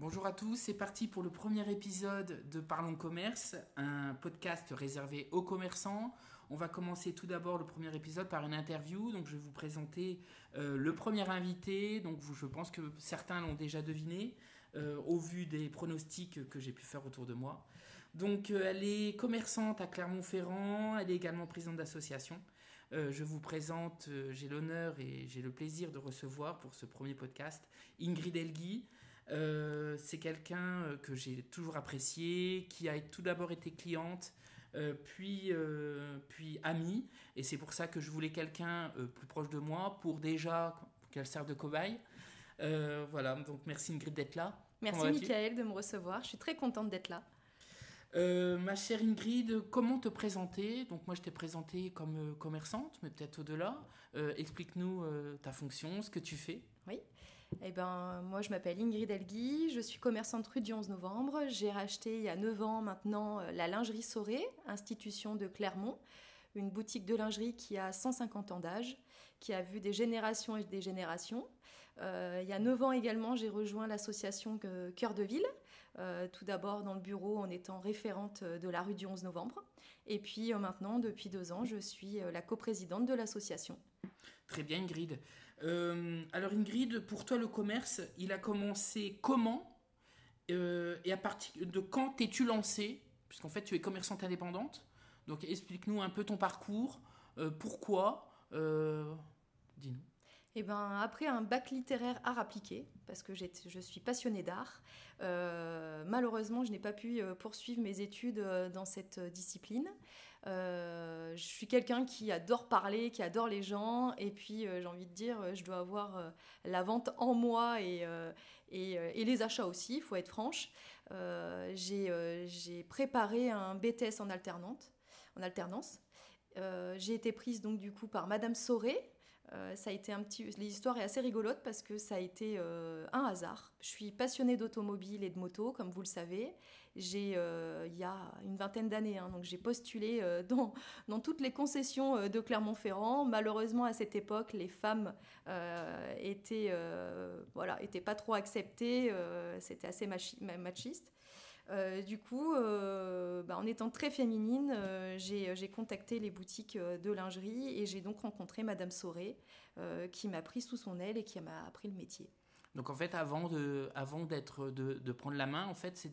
Bonjour à tous, c'est parti pour le premier épisode de Parlons Commerce, un podcast réservé aux commerçants. On va commencer tout d'abord le premier épisode par une interview. Donc je vais vous présenter euh, le premier invité. Donc je pense que certains l'ont déjà deviné euh, au vu des pronostics que j'ai pu faire autour de moi. Donc euh, elle est commerçante à Clermont-Ferrand. Elle est également présidente d'association. je vous présente, j'ai l'honneur et j'ai le plaisir de recevoir pour ce premier podcast Ingrid Elgui. Euh, c'est quelqu'un euh, que j'ai toujours apprécié, qui a tout d'abord été cliente, euh, puis, puis amie. Et c'est pour ça que je voulais quelqu'un plus proche de moi pour déjà qu'elle serve de cobaye. voilà, donc merci Ingrid d'être là. Merci Michael de me recevoir. Je suis très contente d'être là. ma chère Ingrid, comment te présenter? Donc moi je t'ai présentée comme commerçante, mais peut-être au-delà. Explique-nous ta fonction, ce que tu fais. Oui. Eh ben, moi, je m'appelle Ingrid Elgui, je suis commerçante rue du 11 novembre. J'ai racheté il y a 9 ans maintenant euh, la lingerie Soré, institution de Clermont, une boutique de lingerie qui a 150 ans d'âge, qui a vu des générations et des générations. Euh, il y a 9 ans également, j'ai rejoint l'association Cœur de Ville, euh, tout d'abord dans le bureau en étant référente de la rue du 11 novembre. Et puis maintenant, depuis 2 ans, je suis la coprésidente de l'association. Très bien, Ingrid. Euh, alors, Ingrid, pour toi, le commerce, il a commencé comment euh, Et à partir de quand t'es-tu lancée? Puisqu'en fait, tu es commerçante indépendante. Donc, explique-nous un peu ton parcours. Euh, pourquoi? Dis-nous. Eh ben, après un bac littéraire art appliqué, parce que je suis passionnée d'art, malheureusement, je n'ai pas pu poursuivre mes études dans cette discipline. Je suis quelqu'un qui adore parler, qui adore les gens, et puis j'ai envie de dire, je dois avoir la vente en moi et, et, et les achats aussi, il faut être franche. j'ai préparé un BTS en alternante, en alternance. j'ai été prise donc du coup par Madame Sauré, euh, ça a été un petit. L'histoire est assez rigolote parce que ça a été euh, un hasard. Je suis passionnée d'automobile et de moto, comme vous le savez. J'ai, euh, il y a une vingtaine d'années, hein, donc j'ai postulé dans, dans toutes les concessions de Clermont-Ferrand. Malheureusement, à cette époque, les femmes étaient, voilà, étaient pas trop acceptées. C'était assez machiste. Euh, du coup, euh, bah, en étant très féminine, euh, j'ai contacté les boutiques de lingerie et j'ai donc rencontré Madame Sauré, qui m'a pris sous son aile et qui m'a appris le métier. Donc en fait, avant de, prendre la main, en fait,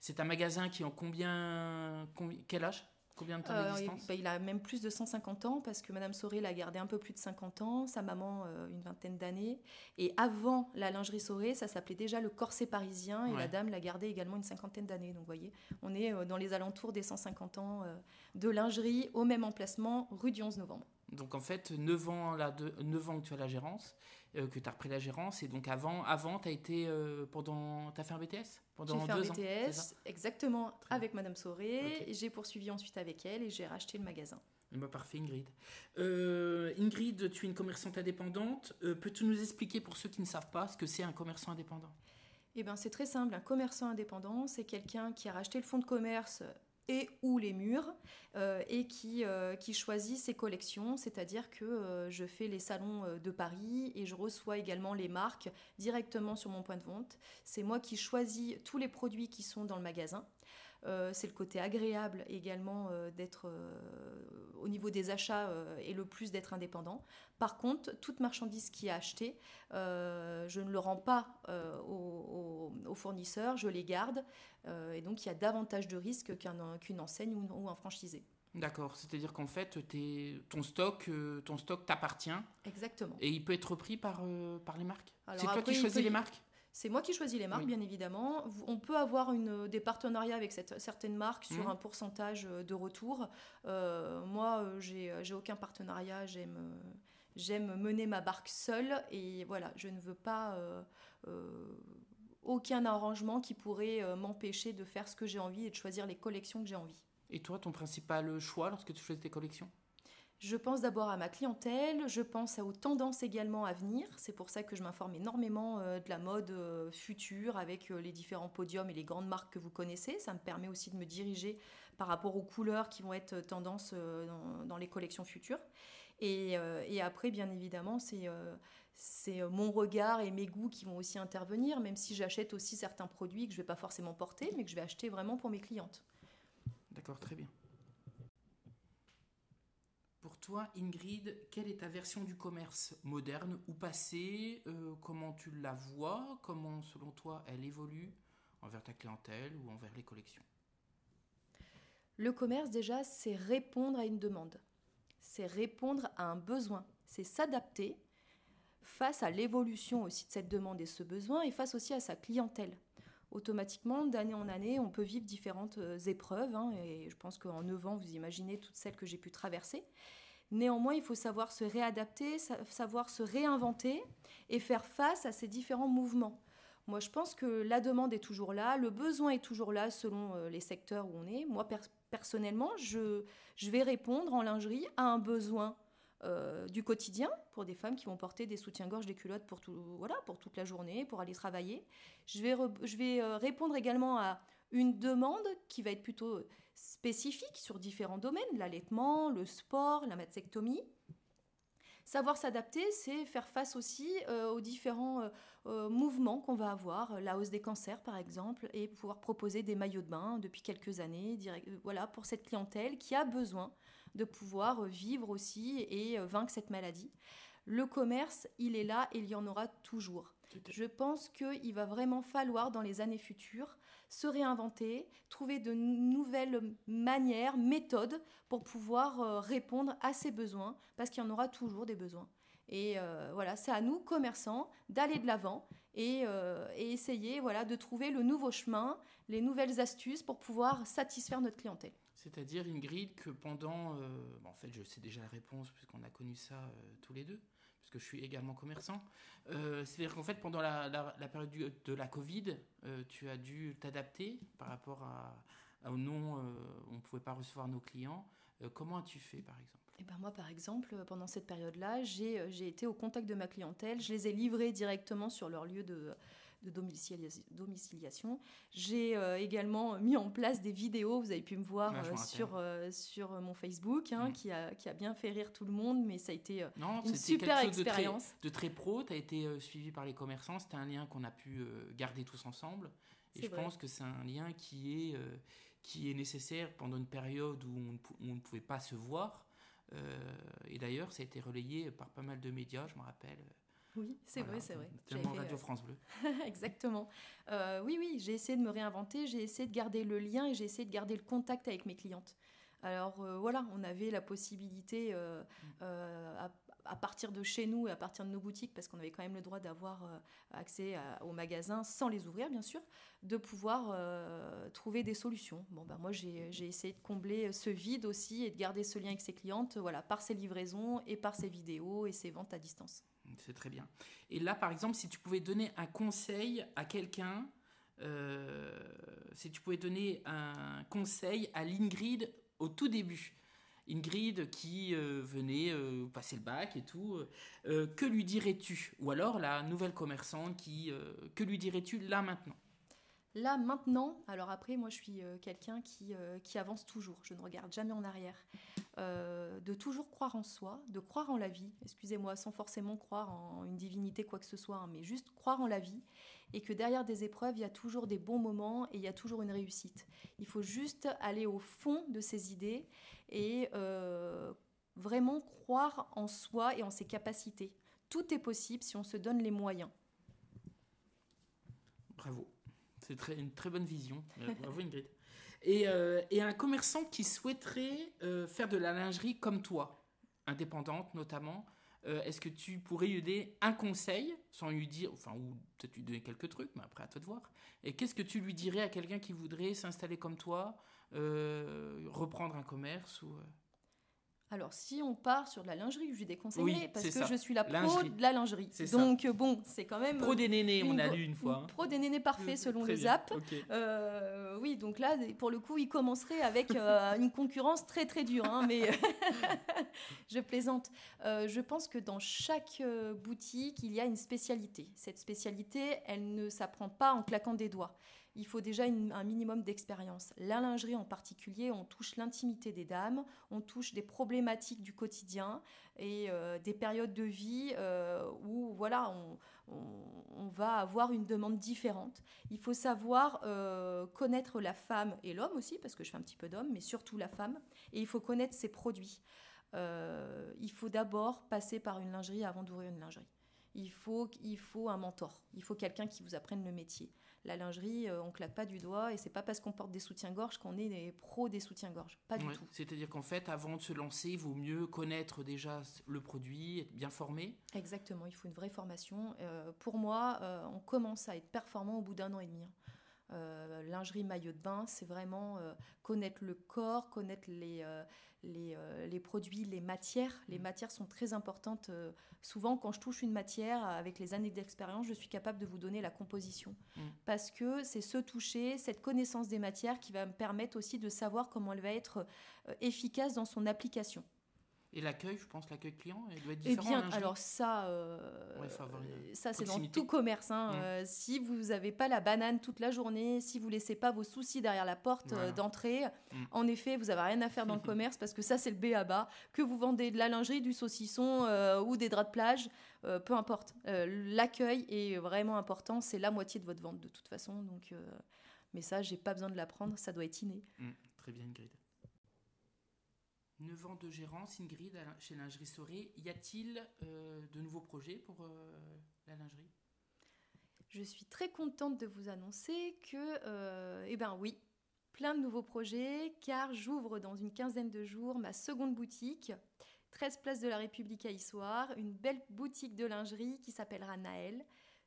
c'est un magasin qui en combien quel âge? Combien de temps euh, bah, il, a même plus de 150 ans parce que Madame Sauré l'a gardé un peu plus de 50 ans, sa maman euh, une vingtaine d'années. Et avant la lingerie Sauré, ça s'appelait déjà le corset parisien et la dame l'a gardé également une cinquantaine d'années. Donc vous voyez, on est euh, dans les alentours des 150 ans de lingerie au même emplacement, rue du 11 novembre. Donc en fait, 9 ans, là, de, 9 ans que tu as la gérance, euh, que tu as repris la gérance, et donc avant, avant tu as été euh, pendant. Tu as fait un BTS pendant J'ai fait un BTS, exactement, avec Madame Sauré. J'ai poursuivi ensuite avec elle et j'ai racheté le magasin. Bah, parfait, Ingrid. Euh, Ingrid, tu es une commerçante indépendante. Peux-tu nous expliquer pour ceux qui ne savent pas ce que c'est un commerçant indépendant? Eh bien, c'est très simple. Un commerçant indépendant, c'est quelqu'un qui a racheté le fonds de commerce et ou les murs euh, et qui, euh, qui choisit ses collections, c'est-à-dire que euh, je fais les salons de Paris et je reçois également les marques directement sur mon point de vente. C'est moi qui choisis tous les produits qui sont dans le magasin. C'est le côté agréable également d'être au niveau des achats et le plus d'être indépendant. Par contre, toute marchandise qui est achetée, je ne le rends pas aux, aux, fournisseurs, je les garde et donc il y a davantage de risques qu'un qu'une enseigne ou, un franchisé. D'accord, c'est-à-dire qu'en fait, ton stock, euh, ton stock t'appartient. Exactement. Et il peut être repris par, euh, par les marques? C'est toi qui choisis les marques? C'est moi qui choisis les marques, bien évidemment. On peut avoir une, des partenariats avec cette, certaines marques sur mmh. un pourcentage euh, de retour. moi, j'ai aucun partenariat. J'aime j'aime mener ma barque seule. Et voilà, je ne veux pas aucun arrangement qui pourrait euh, m'empêcher de faire ce que j'ai envie et de choisir les collections que j'ai envie. Et toi, ton principal choix lorsque tu choisis tes collections? Je pense d'abord à ma clientèle, je pense aux tendances également à venir. C'est pour ça que je m'informe énormément euh, de la mode euh, future avec les différents podiums et les grandes marques que vous connaissez. Ça me permet aussi de me diriger par rapport aux couleurs qui vont être tendance dans, les collections futures. Et, après, bien évidemment, c'est mon regard et mes goûts qui vont aussi intervenir, même si j'achète aussi certains produits que je ne vais pas forcément porter, mais que je vais acheter vraiment pour mes clientes. D'accord, très bien. Pour toi, Ingrid, quelle est ta version du commerce moderne ou passé euh, Comment tu la vois Comment, selon toi, elle évolue envers ta clientèle ou envers les collections? Le commerce, déjà, c'est répondre à une demande. C'est répondre à un besoin. C'est s'adapter face à l'évolution aussi de cette demande et ce besoin et face aussi à sa clientèle automatiquement, d'année en année, on peut vivre différentes euh, épreuves. Hein, et je pense qu'en 9 ans, vous imaginez toutes celles que j'ai pu traverser. Néanmoins, il faut savoir se réadapter, savoir se réinventer et faire face à ces différents mouvements. Moi, je pense que la demande est toujours là, le besoin est toujours là selon euh, les secteurs où on est. Moi, personnellement, je, je vais répondre en lingerie à un besoin euh, du quotidien pour des femmes qui vont porter des soutiens-gorge, des culottes pour, tout, voilà, pour toute la journée, pour aller travailler. Je vais, je vais euh, répondre également à une demande qui va être plutôt spécifique sur différents domaines, l'allaitement, le sport, la mastectomie. Savoir s'adapter, c'est faire face aussi euh, aux différents mouvements qu'on va avoir, la hausse des cancers par exemple, et pouvoir proposer des maillots de bain depuis quelques années, voilà, pour cette clientèle qui a besoin de pouvoir vivre aussi et euh, vaincre cette maladie. Le commerce, il est là et il y en aura toujours. Je pense qu'il va vraiment falloir dans les années futures se réinventer, trouver de nouvelles manières, méthodes pour pouvoir euh, répondre à ces besoins, parce qu'il y en aura toujours des besoins. Et euh, voilà, c'est à nous, commerçants, d'aller de l'avant et, et, essayer voilà, de trouver le nouveau chemin, les nouvelles astuces pour pouvoir satisfaire notre clientèle. C'est-à-dire, Ingrid, que pendant... Euh, en fait, je sais déjà la réponse, puisqu'on a connu ça euh, tous les deux, puisque je suis également commerçant. Euh, c'est-à-dire qu'en fait, pendant la, période de la Covid, tu as dû t'adapter par rapport à, au non, on ne pouvait pas recevoir nos clients. comment as-tu fait, par exemple? Eh ben moi, par exemple, pendant cette période-là, j'ai été au contact de ma clientèle. Je les ai livrés directement sur leur lieu de, de domiciliation. J'ai euh, également mis en place des vidéos, vous avez pu me voir euh, sur, euh, sur mon Facebook, hein, mm. qui, a, qui a bien fait rire tout le monde, mais ça a été une super expérience. De très, pro, tu as été suivi par les commerçants, c'était un lien qu'on a pu garder tous ensemble. Et je pense que c'est un lien qui est, qui est nécessaire pendant une période où on, on ne pouvait pas se voir. et d'ailleurs, ça a été relayé par pas mal de médias, je me rappelle. Oui, c'est vrai, c'est vrai. Tellement Radio euh, France Bleu. Exactement. Euh, oui, oui, j'ai essayé de me réinventer, j'ai essayé de garder le lien et j'ai essayé de garder le contact avec mes clientes. Alors euh, voilà, on avait la possibilité mm. à, partir de chez nous et à partir de nos boutiques, parce qu'on avait quand même le droit d'avoir accès aux magasins sans les ouvrir, bien sûr, de pouvoir trouver des solutions. Bon, ben moi, j'ai essayé de combler ce vide aussi et de garder ce lien avec ses clientes, voilà, par ces livraisons et par ces vidéos et ces ventes à distance. C'est très bien. Et là, par exemple, si tu pouvais donner un conseil à quelqu'un, euh, si tu pouvais donner un conseil à l'Ingrid au tout début, Ingrid qui euh, venait euh, passer le bac et tout, que lui dirais-tu? Ou alors la nouvelle commerçante qui, que lui dirais-tu là maintenant? Là, maintenant, alors après, moi je suis euh, quelqu'un qui, euh, qui, avance toujours, je ne regarde jamais en arrière. Euh, de toujours croire en soi, de croire en la vie, excusez-moi, sans forcément croire en une divinité, quoi que ce soit, hein, mais juste croire en la vie, et que derrière des épreuves, il y a toujours des bons moments et il y a toujours une réussite. Il faut juste aller au fond de ses idées et vraiment croire en soi et en ses capacités. Tout est possible si on se donne les moyens. Bravo. Très, une très bonne vision. Euh, bravo Ingrid. Et, euh, et, un commerçant qui souhaiterait euh, faire de la lingerie comme toi, indépendante notamment, est-ce que tu pourrais lui donner un conseil, sans lui dire, enfin, ou peut-être lui donner quelques trucs, mais après à toi de voir. Et qu'est-ce que tu lui dirais à quelqu'un qui voudrait s'installer comme toi, reprendre un commerce ou alors, si on part sur de la lingerie, je déconseillerais parce que je suis la pro de la lingerie. Donc, bon, c'est quand même. Pro des nénés, on a lu une fois. Hein. Pro des nénés parfait selon le ZAP. Euh, oui, donc là, pour le coup, il commencerait avec euh, une concurrence très très dure. Hein, mais je plaisante. Euh, je pense que dans chaque boutique, il y a une spécialité. Cette spécialité, elle ne s'apprend pas en claquant des doigts. Il faut déjà un minimum d'expérience. La lingerie en particulier, on touche l'intimité des dames, on touche des problématiques du quotidien et euh, des périodes de vie euh, où voilà, on, va avoir une demande différente. Il faut savoir euh, connaître la femme et l'homme aussi, parce que je fais un petit peu d'homme, mais surtout la femme, et il faut connaître ses produits. il faut d'abord passer par une lingerie avant d'ouvrir une lingerie. Il faut, il faut un mentor, il faut quelqu'un qui vous apprenne le métier la lingerie, euh, on claque pas du doigt et c'est pas parce qu'on porte des soutiens-gorge qu'on est des pros des soutiens-gorge. Pas du tout. C'est-à-dire qu'en fait, avant de se lancer, il vaut mieux connaître déjà le produit, être bien formé. Exactement, il faut une vraie formation. Euh, pour moi, euh, on commence à être performant au bout d'un an et demi. Hein. Lingerie maillot de bain, c'est vraiment connaître le corps, connaître les, euh, les, produits, les matières. Les mm. matières sont très importantes. Euh, souvent, quand je touche une matière, avec les années d'expérience, je suis capable de vous donner la composition. Mm. Parce que c'est ce toucher, cette connaissance des matières qui va me permettre aussi de savoir comment elle va être euh, efficace dans son application. Et l'accueil, je pense, l'accueil client, il doit être différent. Eh bien, alors ça, euh, ça c'est dans tout commerce. Hein. Mm. Euh, si vous n'avez pas la banane toute la journée, si vous laissez pas vos soucis derrière la porte euh, d'entrée, mm. en effet, vous n'avez rien à faire dans le commerce parce que ça, c'est le B à bas. Que vous vendez de la lingerie, du saucisson ou des draps de plage, peu importe. L'accueil est vraiment important. C'est la moitié de votre vente de toute façon. Donc, mais ça, j'ai pas besoin de l'apprendre. Ça doit être inné. Mm. Très bien, Ingrid. 9 ans de gérance, Ingrid, chez Lingerie Soré. Y a-t-il euh, de nouveaux projets pour euh, la lingerie? Je suis très contente de vous annoncer que, euh, eh ben oui, plein de nouveaux projets, car j'ouvre dans une quinzaine de jours ma seconde boutique, 13 Place de la République à Issoire, une belle boutique de lingerie qui s'appellera Naël.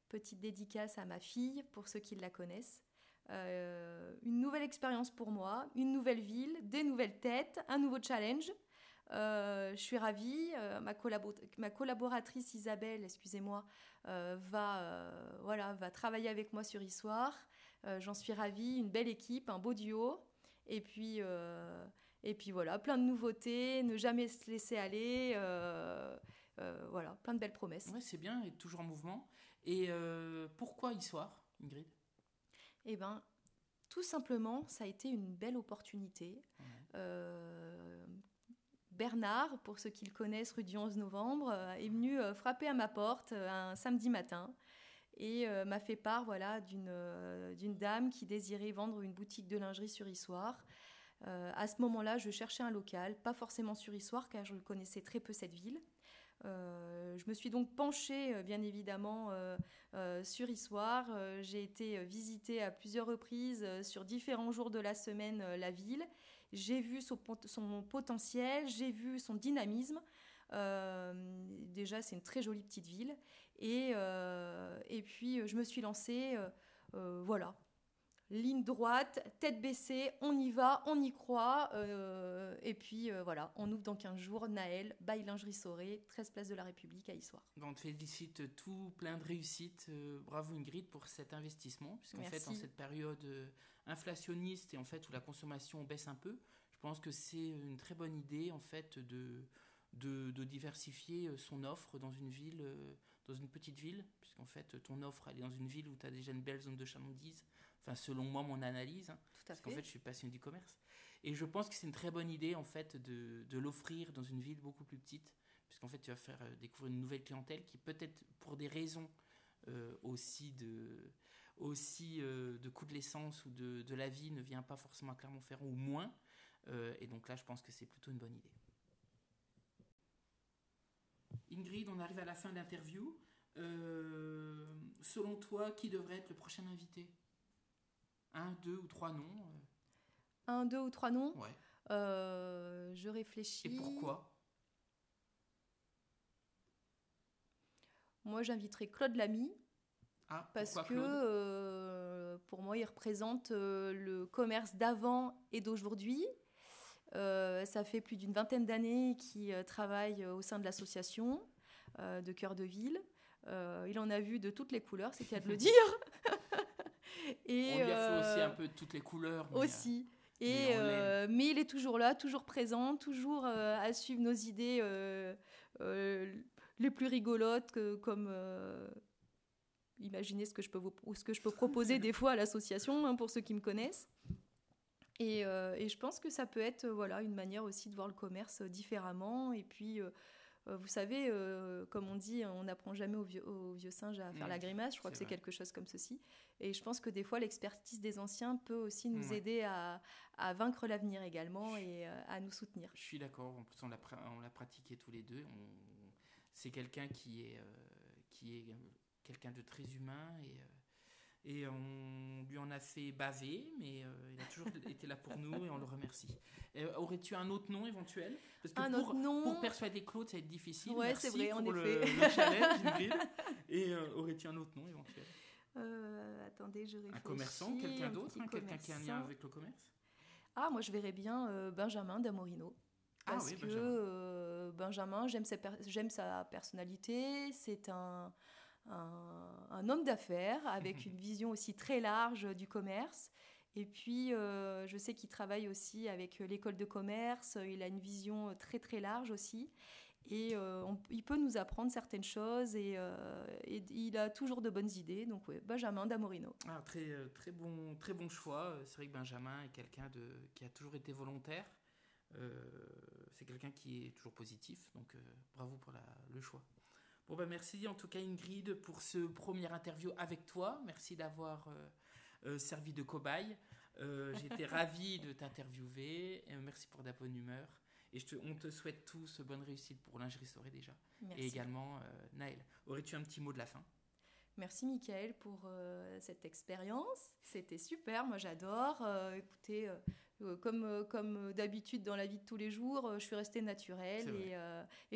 Petite dédicace à ma fille, pour ceux qui la connaissent. Euh, une nouvelle expérience pour moi, une nouvelle ville, des nouvelles têtes, un nouveau challenge. Euh, je suis ravie. Euh, ma, collaboratrice Isabelle, excusez-moi, va, voilà, va travailler avec moi sur Histoire. J'en suis ravie. Une belle équipe, un beau duo. Et puis, et puis voilà, plein de nouveautés, ne jamais se laisser aller. voilà, plein de belles promesses. Oui, c'est bien, et toujours en mouvement. Et pourquoi Histoire, Ingrid? Eh bien, tout simplement, ça a été une belle opportunité. Euh, Bernard, pour ceux qui le connaissent, rue du 11 novembre, euh, est venu euh, frapper à ma porte un samedi matin et m'a fait part voilà, d'une dame qui désirait vendre une boutique de lingerie sur Issoire. à ce moment-là, je cherchais un local, pas forcément sur Issoire, car je connaissais très peu cette ville. Euh, je me suis donc penchée, euh, bien évidemment, euh, sur Issoire. J'ai été visiter à plusieurs reprises, sur différents jours de la semaine, la ville. J'ai vu son, potentiel, j'ai vu son dynamisme. déjà, c'est une très jolie petite ville. Et, et puis, je me suis lancée, voilà, ligne droite, tête baissée, on y va, on y croit. Euh, et puis euh, voilà, on ouvre dans 15 jours. Naël, bail lingerie Soré, 13 place de la République à Issoire. On te félicite tout plein de réussite. Euh, bravo Ingrid pour cet investissement, puisqu'en fait, en cette période inflationniste et en fait où la consommation baisse un peu, je pense que c'est une très bonne idée en fait de, de, de diversifier son offre dans une ville, dans une petite ville, puisqu'en fait ton offre elle est dans une ville où tu as déjà une belle zone de chalandise Enfin, selon moi, mon analyse. Hein, parce qu'en fait, je suis passionné du commerce. Et je pense que c'est une très bonne idée, en fait, de, de l'offrir dans une ville beaucoup plus petite. Puisqu'en fait, tu vas faire euh, découvrir une nouvelle clientèle qui, peut-être pour des raisons euh, aussi de aussi euh, de coût de l'essence ou de, de, la vie ne vient pas forcément à Clermont-Ferrand ou moins. et donc là, je pense que c'est plutôt une bonne idée. Ingrid, on arrive à la fin de l'interview. selon toi, qui devrait être le prochain invité? Un, deux ou trois noms euh. Un, deux ou trois noms Ouais. Euh, je réfléchis. Et pourquoi? Moi, j'inviterai Claude Lamy. Ah, parce que euh, pour moi, il représente le commerce d'avant et d'aujourd'hui. ça fait plus d'une vingtaine d'années qu'il travaille au sein de l'association de Cœur de Ville. il en a vu de toutes les couleurs, c'est qu'à de le dire. Et, on lui a fait aussi un peu toutes les couleurs. aussi. Euh, et, mais, euh, mais, il est toujours là, toujours présent, toujours euh, à suivre nos idées les plus rigolotes, que, comme imaginez ce que je peux, vous, ce que je peux proposer des fois à l'association, hein, pour ceux qui me connaissent. Et, et, je pense que ça peut être voilà, une manière aussi de voir le commerce différemment. Et puis, euh, vous savez, euh, comme on dit, on n'apprend jamais au vieux, vieux, singe à faire la grimace. Je crois que c'est quelque chose comme ceci. Et je pense que des fois, l'expertise des anciens peut aussi nous aider à, vaincre l'avenir également et euh, à nous soutenir. Je suis d'accord. En plus, on l'a pratiqué tous les deux. C'est quelqu'un qui est, qui est quelqu'un de très humain et et on lui en a fait baver, mais euh, il a toujours été là pour nous et on le remercie. Euh, aurais-tu un autre nom éventuel? Parce que un pour, autre nom... pour persuader Claude, ça va être difficile. Ouais, c'est vrai, en effet. Le, challenge, Et euh, aurais-tu un autre nom éventuel? Attendez, je réfléchis. Un commerçant, quelqu'un d'autre, hein, quelqu'un qui a un lien avec le commerce? Ah, moi je verrais bien Benjamin Damorino. Ah parce ah oui, que Benjamin, Benjamin j'aime sa personnalité, c'est un un, homme d'affaires avec une vision aussi très large du commerce. Et puis, euh, je sais qu'il travaille aussi avec l'école de commerce. Il a une vision très très large aussi. Et euh, il peut nous apprendre certaines choses et, euh, il a toujours de bonnes idées. Donc, ouais, Benjamin Damorino. Ah, très, très, bon, très bon choix. C'est vrai que Benjamin est quelqu'un qui a toujours été volontaire. c'est quelqu'un qui est toujours positif. Donc, bravo pour le choix. Bon, ben merci en tout cas Ingrid pour ce premier interview avec toi. Merci d'avoir euh, euh, servi de cobaye. Euh, J'étais ravi de t'interviewer. Merci pour ta bonne humeur. Et je te, on te souhaite tous bonne réussite pour lingerie soirée déjà. Merci. Et également, Naël, aurais-tu un petit mot de la fin? Merci Michael pour cette expérience. C'était super, moi j'adore. écoutez, euh, comme, euh, comme d'habitude dans la vie de tous les jours, euh, je suis restée naturelle et,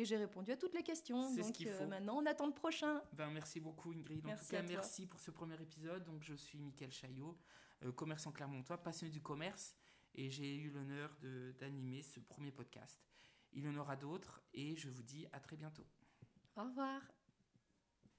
et j'ai répondu à toutes les questions. Donc ce maintenant, on attend le prochain. Ben, merci beaucoup Ingrid. En tout cas, merci pour ce premier épisode. Donc, je suis Mickaël Chaillot, commerçant clermontois, passionné du commerce et j'ai eu l'honneur d'animer ce premier podcast. Il y en aura d'autres et je vous dis à très bientôt. Au revoir.